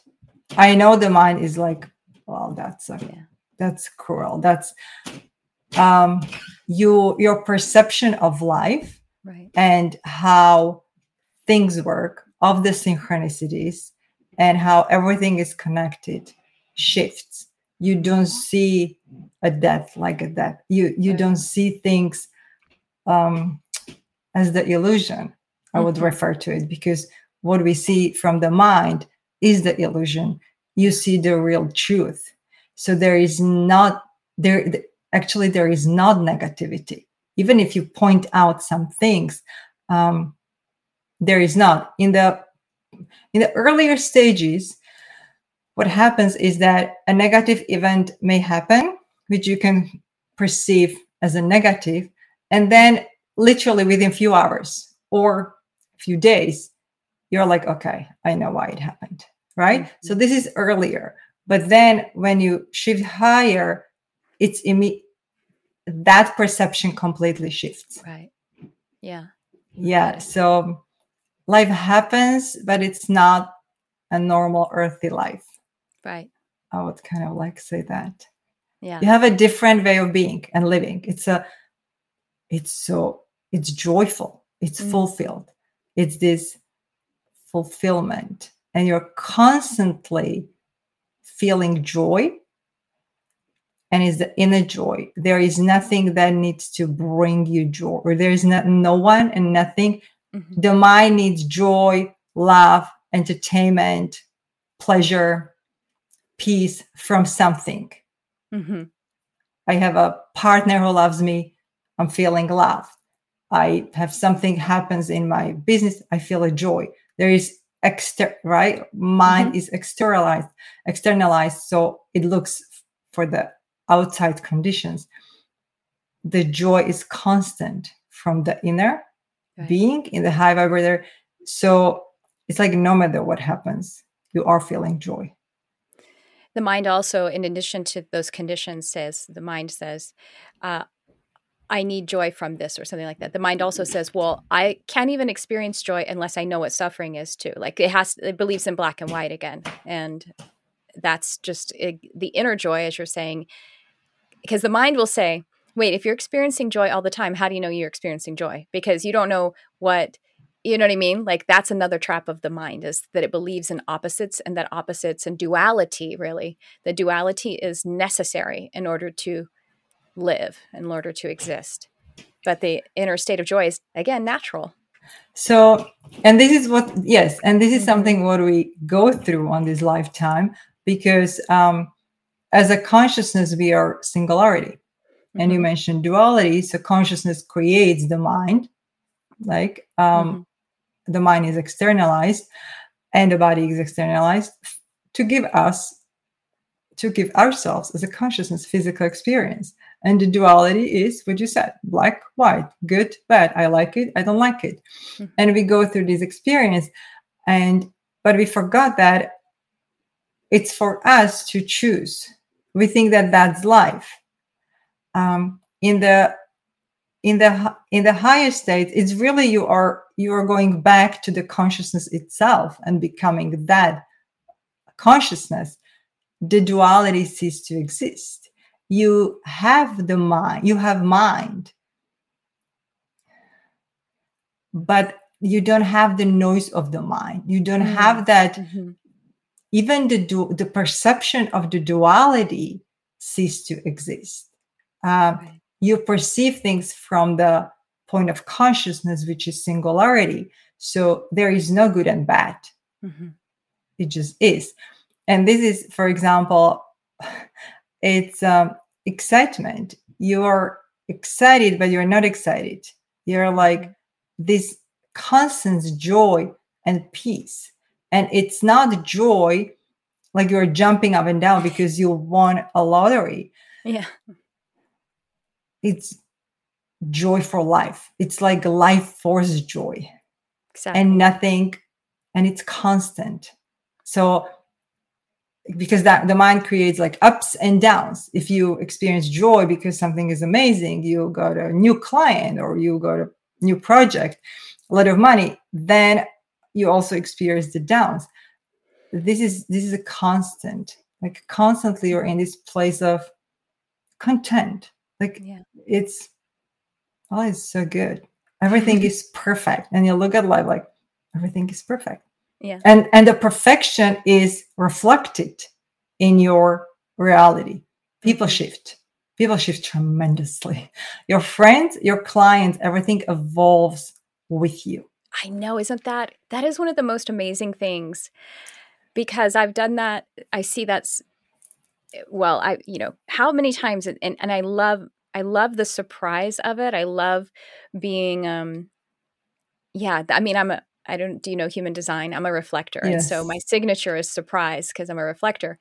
I know the mind is like, well, that's a, yeah. that's cruel. That's um you your perception of life right. and how things work of the synchronicities and how everything is connected shifts you don't see a death like a death. You you don't see things um as the illusion i would mm-hmm. refer to it because what we see from the mind is the illusion. You see the real truth. So there is not there actually there is not negativity. Even if you point out some things um, there is not. In the in the earlier stages what happens is that a negative event may happen which you can perceive as a negative and then literally within a few hours or a few days you're like okay i know why it happened right? Mm-hmm. so this is earlier but then when you shift higher it's imme- that perception completely shifts. Right. Yeah. Yeah so life happens, but it's not a normal earthly life. Right. I would kind of like say that. Yeah. You have a different way of being and living. It's a it's so it's joyful. It's mm. fulfilled. It's this fulfillment. And you're constantly feeling joy. And it's the inner joy. There is nothing that needs to bring you joy, or there is not, no one and nothing Mm-hmm. The mind needs joy, love, entertainment, pleasure, peace from something. Mm-hmm. I have a partner who loves me. I'm feeling love. I have something happens in my business. I feel a joy. There is exter right. Mind mm-hmm. is externalized, externalized. So it looks for the outside conditions. The joy is constant from the inner right. being in the high vibrator. So it's like no matter what happens, you are feeling joy. The mind also, in addition to those conditions, says the mind says, uh, I need joy from this or something like that. The mind also says, well, I can't even experience joy unless I know what suffering is too. Like it has, it believes in black and white again. And that's just it, the inner joy, as you're saying, because the mind will say, wait, if you're experiencing joy all the time, how do you know you're experiencing joy? Because you don't know what you know what I mean? Like that's another trap of the mind is that it believes in opposites and that opposites and duality really. The duality is necessary in order to live, in order to exist. But the inner state of joy is again natural. So, and this is what, yes, and this is Mhm. something what we go through on this lifetime because um, as a consciousness, we are singularity. And you Mhm. mentioned duality. So, consciousness creates the mind, like um, the mind is externalized and the body is externalized to give us to give ourselves as a consciousness physical experience. And the duality is what you said black white good bad. I like it i don't like it. Mhm. and we go through this experience and but we forgot that it's for us to choose. We think that that's life. Um, in the in the in the higher state it's really you are you are going back to the consciousness itself and becoming that consciousness the duality cease to exist you have the mind you have mind but you don't have the noise of the mind you don't Mm. have that Mhm. even the du- the perception of the duality cease to exist Right. You perceive things from the point of consciousness which is singularity. So there is no good and bad. Mhm. it just is. And this is for example [laughs] it's um, excitement. You're excited but you're not excited. You're like this constant joy and peace. And it's not joy like you're jumping up and down because you won a lottery. Yeah. It's joy for life. It's like life force joy. Exactly. and nothing and it's constant. So because that the mind creates like ups and downs. If you experience joy because something is amazing you got a new client or you got a new project a lot of money then you also experience the downs. This is this is a constant. Like constantly you're in this place of content like yeah. it's oh it's so good everything [laughs] is perfect and you look at life like everything is perfect Yeah. and and the perfection is reflected in your reality people Mhm. shift people shift tremendously [laughs] your friends your clients everything evolves with you I know, isn't that that is one of the most amazing things because I've done that. I see that's well, I you know, how many times and and I love I love the surprise of it. I love being um yeah, I mean, I'm a I don't do you know human design? I'm a reflector. And so my signature is surprise because I'm a reflector.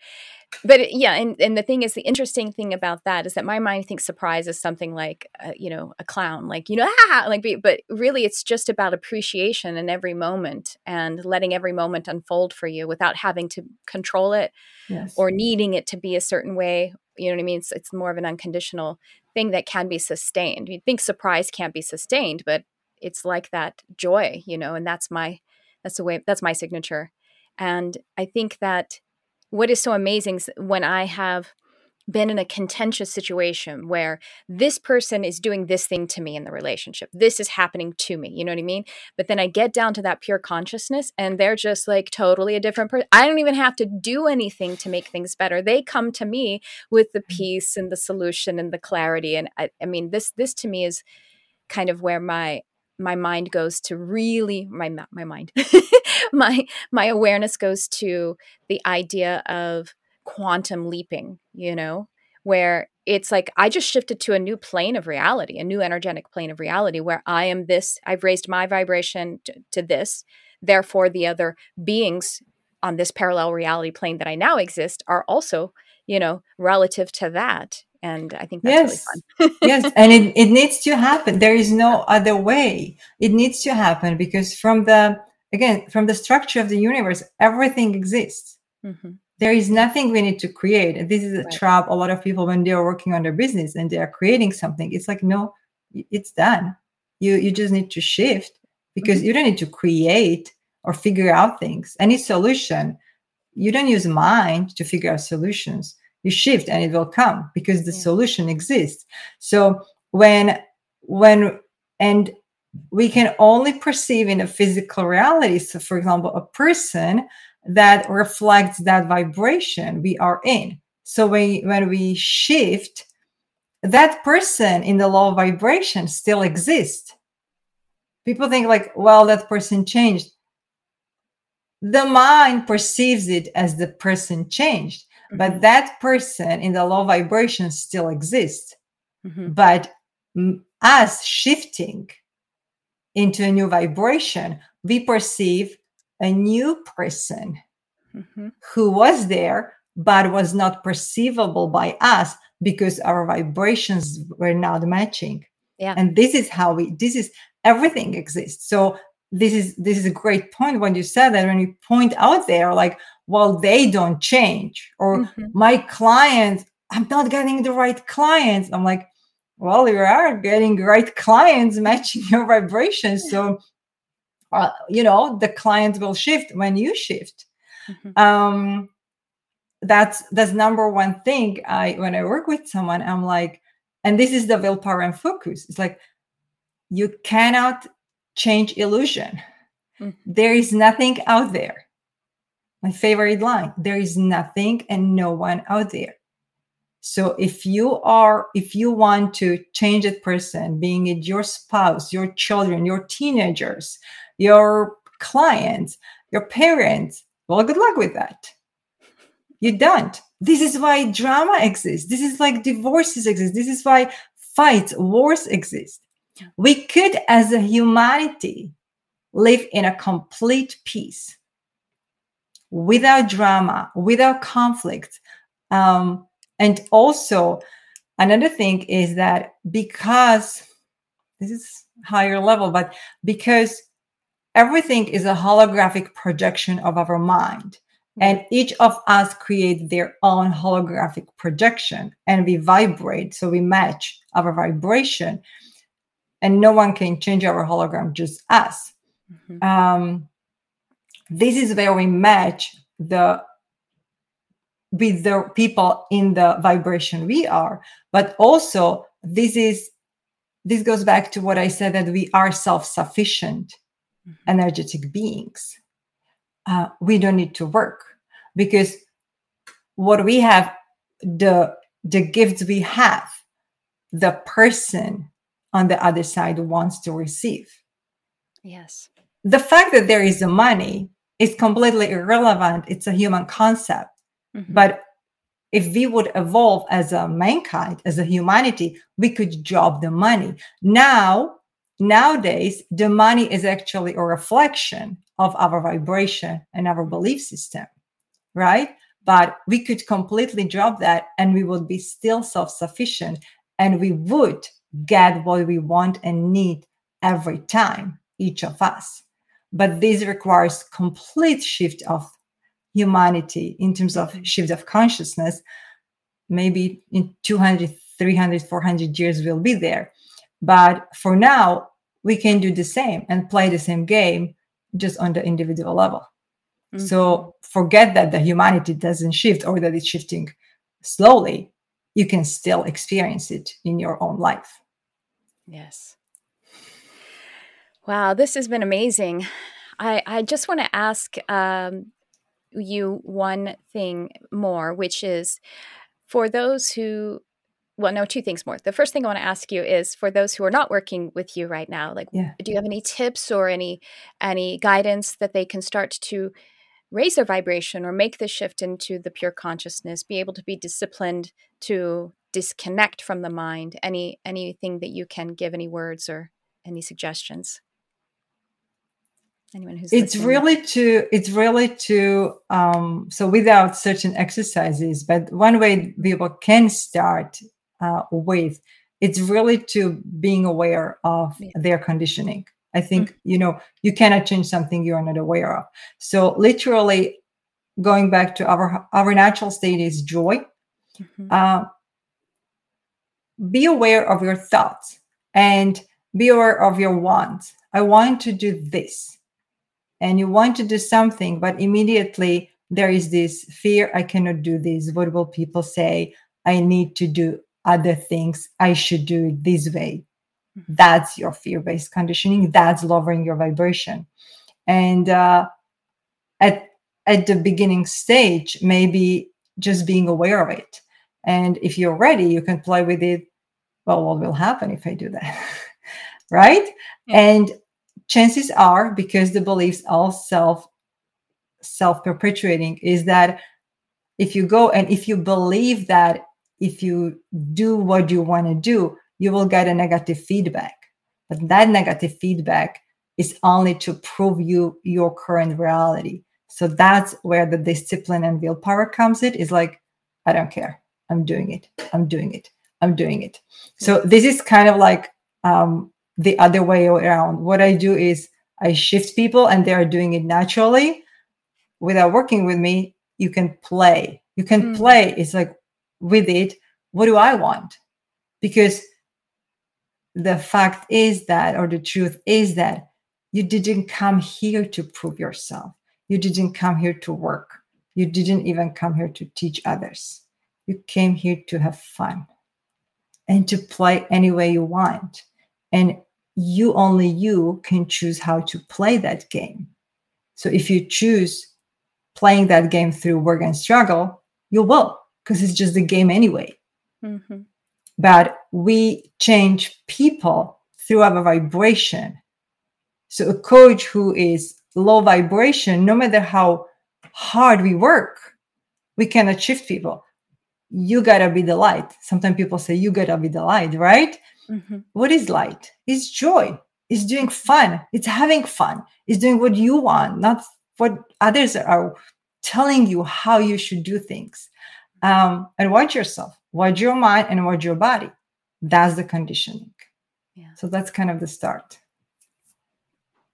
But it- yeah, and, and the thing is, the interesting thing about that is that my mind thinks surprise is something like, uh, you know, a clown, like, you know, ah, [laughs] like, but really it's just about appreciation in every moment and letting every moment unfold for you without having to control it yes or needing it to be a certain way. You know what I mean? It's, it's more of an unconditional thing that can be sustained. You think surprise can't be sustained, but it's like that joy, you know, and that's my, that's the way, that's my signature. And I think that what is so amazing is when I have been in a contentious situation where this person is doing this thing to me in the relationship. This is happening to me. You know what I mean? But then I get down to that pure consciousness and they're just like totally a different person. I don't even have to do anything to make things better. They come to me with the mm-hmm. peace and the solution and the clarity. And I, I mean, this this to me is kind of where my my mind goes to really my my mind [laughs] my my awareness goes to the idea of quantum leaping you know where it's like i just shifted to a new plane of reality a new energetic plane of reality where i am this i've raised my vibration to, to this therefore the other beings on this parallel reality plane that i now exist are also you know relative to that and i think that's yes. really fun. Yes [laughs] and it, it needs to happen. There is no other way. It needs to happen because from the again from the structure of the universe everything exists. Mhm. there is nothing we need to create. And this is a Right. trap a lot of people when they are working on their business and they are creating something it's like no it's done. You you just need to shift because Mm-hmm. you don't need to create or figure out things. Any solution you don't use mind to figure out solutions you shift and it will come because the Yeah. solution exists. So when when and we can only perceive in a physical reality. So for example a person that reflects that vibration we are in. So when, when we shift that person in the low vibration still exists. People think like well that person changed. The mind perceives it as the person changed mm-hmm. but that person in the low vibration still exists mm-hmm. but us shifting into a new vibration we perceive a new person mm-hmm. who was there but was not perceivable by us because our vibrations were not matching yeah and this is how we this is everything exists so this is this is a great point when you said that when you point out there like well they don't change or mm-hmm. my clients i'm not getting the right clients. I'm like well you are getting right clients [laughs] matching your vibrations so uh, you know the client will shift when you shift. Mm-hmm. um that's that's number one thing. I when i work with someone i'm like and this is the willpower and focus. It's like you cannot change illusion. Mm-hmm. There is nothing out there. My favorite line there is nothing and no one out there. So if you are, if you want to change a person, being it your spouse, your children, your teenagers, your clients, your parents, well, good luck with that. You don't. This is why drama exists. This is like divorces exist. This is why fights, wars exist. We could, as a humanity, live in a complete peace without drama, without conflict. Um, and also, another thing is that because this is higher level, but because everything is a holographic projection of our mind and each of us create their own holographic projection and we vibrate so we match our vibration and no one can change our hologram, just us. Mm-hmm. Um, this is where we match the with the people in the vibration we are, but also this is this goes back to what I said that we are self-sufficient mm-hmm. energetic beings. Uh, we don't need to work because what we have the the gifts we have the person on the other side wants to receive. Yes. The fact that there is the money is completely irrelevant. It's a human concept. Mm-hmm. But if we would evolve as a mankind, as a humanity, we could drop the money. Now, nowadays, the money is actually a reflection of our vibration and our belief system, right? But we could completely drop that and we would be still self sufficient and we would get what we want and need every time, each of us. But this requires complete shift of humanity in terms of mm-hmm. shift of consciousness. Maybe in 200, 300, 400 years we'll be there. But for now, we can do the same and play the same game just on the individual level. Mm-hmm. So forget that the humanity doesn't shift or that it's shifting slowly. You can still experience it in your own life. Yes. Wow, this has been amazing. I, I just want to ask um, you one thing more, which is for those who, well, no, two things more. The first thing I want to ask you is for those who are not working with you right now, like, yeah. do you have any tips or any any guidance that they can start to raise their vibration or make the shift into the pure consciousness, be able to be disciplined to disconnect from the mind any anything that you can give any words or any suggestions anyone who's it's listening. really to it's really to um so without certain exercises but one way people can start uh, with it's really to being aware of yeah. their conditioning i think mm-hmm. you know you cannot change something you're not aware of so literally going back to our our natural state is joy mm-hmm. uh, be aware of your thoughts and be aware of your wants. I want to do this. And you want to do something, but immediately there is this fear I cannot do this. What will people say? I need to do other things. I should do it this way. Mm-hmm. That's your fear based conditioning. That's lowering your vibration. And uh, at, at the beginning stage, maybe just being aware of it. And if you're ready, you can play with it well, what will happen if I do that? [laughs] right? Yeah. And chances are because the beliefs are self self perpetuating is that if you go and if you believe that if you do what you want to do you will get a negative feedback but that negative feedback is only to prove you your current reality so that's where the discipline and willpower comes it is like i don't care i'm doing it i'm doing it i'm doing it. So this is kind of like um, the other way around. What i do is i shift people and they are doing it naturally. Without working with me you can play. You can mm. play. It's like with it what do i want? Because the fact is that or the truth is that you didn't come here to prove yourself. You didn't come here to work. You didn't even come here to teach others. You came here to have fun and to play any way you want and you only you can choose how to play that game so if you choose playing that game through work and struggle, you will, because it's just a game anyway. Mm-hmm. But we change people through our vibration. So a coach who is low vibration, no matter how hard we work, we can achieve people. You gotta be the light. Sometimes people say you gotta be the light, right? Mm-hmm. What is light? It's joy. It's doing fun. It's having fun. It's doing what you want, not what others are telling you how you should do things. Um, and watch yourself, watch your mind, and watch your body. That's the conditioning. Yeah. So that's kind of the start.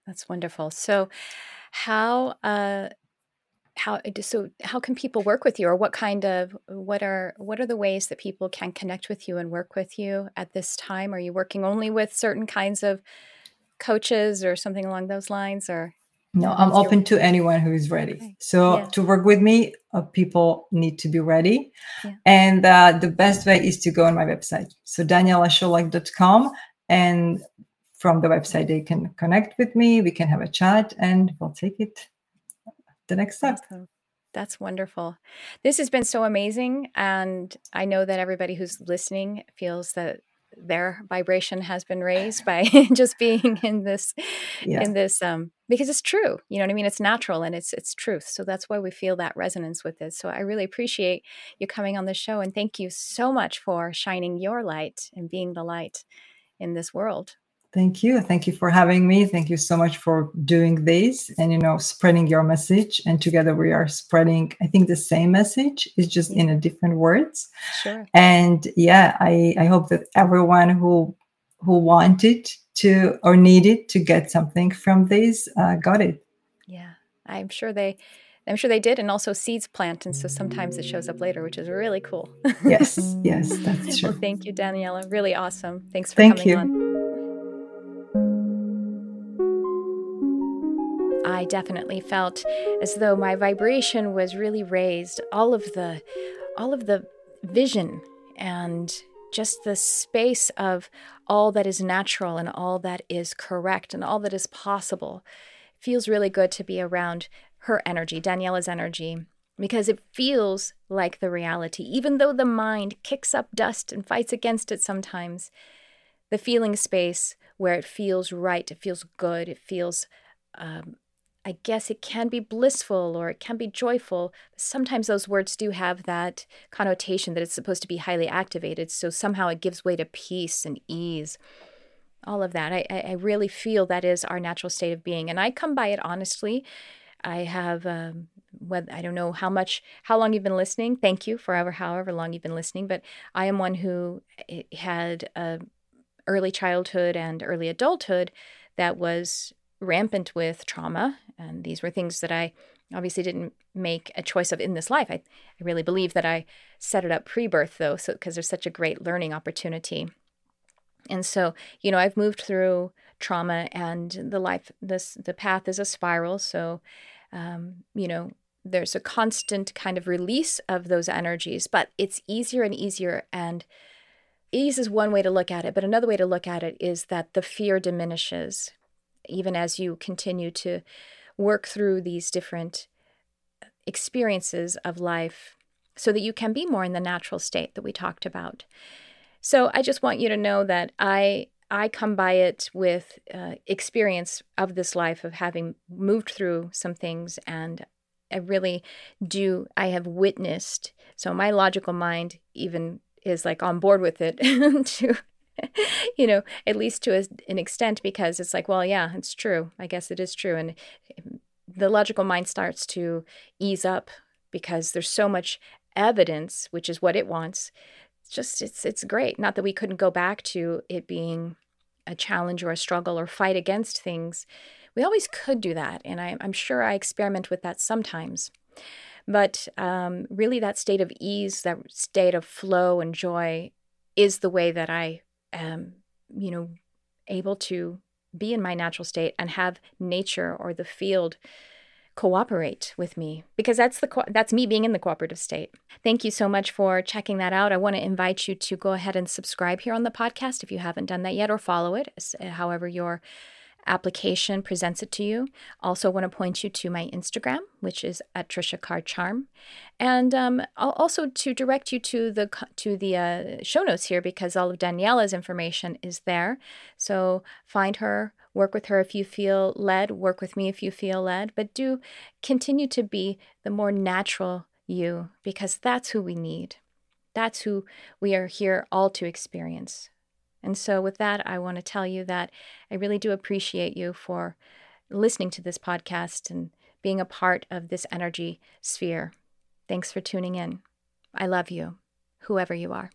That's wonderful. So, how uh, how so how can people work with you, or what kind of what are what are the ways that people can connect with you and work with you at this time? Are you working only with certain kinds of coaches or something along those lines, or no, I'm open to anyone who is ready. Okay. So yeah. to work with me, uh, people need to be ready. Yeah. And uh, the best way is to go on my website. So daniellasholak.com. And from the website, they can connect with me. We can have a chat and we'll take it the next step. Awesome. That's wonderful. This has been so amazing. And I know that everybody who's listening feels that their vibration has been raised by [laughs] just being in this yeah. in this um because it's true you know what i mean it's natural and it's it's truth so that's why we feel that resonance with it so i really appreciate you coming on the show and thank you so much for shining your light and being the light in this world Thank you. Thank you for having me. Thank you so much for doing this and you know spreading your message. And together we are spreading, I think, the same message. It's just in a different words. Sure. And yeah, I, I hope that everyone who who wanted to or needed to get something from this uh, got it. Yeah, I'm sure they I'm sure they did, and also seeds plant, and so sometimes it shows up later, which is really cool. yes, [laughs] yes, that's true. Well, thank you, Daniela. Really awesome. Thanks for thank coming you. on. Definitely felt as though my vibration was really raised. All of the all of the vision and just the space of all that is natural and all that is correct and all that is possible feels really good to be around her energy, Daniela's energy, because it feels like the reality. Even though the mind kicks up dust and fights against it sometimes, the feeling space where it feels right, it feels good, it feels um, I guess it can be blissful or it can be joyful. Sometimes those words do have that connotation that it's supposed to be highly activated. So somehow it gives way to peace and ease. All of that. I, I really feel that is our natural state of being. And I come by it honestly. I have, um, I don't know how much, how long you've been listening. Thank you forever, however long you've been listening. But I am one who eh, had early childhood and early adulthood that was rampant with trauma. And these were things that I obviously didn't make a choice of in this life. I, I really believe that I set it up pre birth, though, so because there's such a great learning opportunity. And so, you know, I've moved through trauma and the life, this, the path is a spiral. So, um, you know, there's a constant kind of release of those energies, but it's easier and easier. And ease is one way to look at it, but another way to look at it is that the fear diminishes even as you continue to work through these different experiences of life so that you can be more in the natural state that we talked about. So I just want you to know that I I come by it with uh, experience of this life of having moved through some things and I really do I have witnessed so my logical mind even is like on board with it [laughs] to [laughs] you know at least to an extent because it's like well yeah it's true. I guess it is true. And the logical mind starts to ease up because there's so much evidence which is what it wants. It's just it's it's great. Not that we couldn't go back to it being a challenge or a struggle or fight against things. We always could do that. And I, am sure i experiment with that sometimes. But um, really that state of ease that state of flow and joy is the way that i am you know able to be in my natural state and have nature or the field cooperate with me because that's the co- that's me being in the cooperative state. Thank you so much for checking that out. I want to invite you to go ahead and subscribe here on the podcast if you haven't done that yet or follow it however your application presents it to you. Also, want to point you to my Instagram, which is at Tricia Carr Charm, and um, I'll also to direct you to the to the uh, show notes here because all of Daniela's information is there. So find her, work with her if you feel led, work with me if you feel led, but do continue to be the more natural you because that's who we need. That's who we are here all to experience. And so, with that, I want to tell you that I really do appreciate you for listening to this podcast and being a part of this energy sphere. Thanks for tuning in. I love you, whoever you are.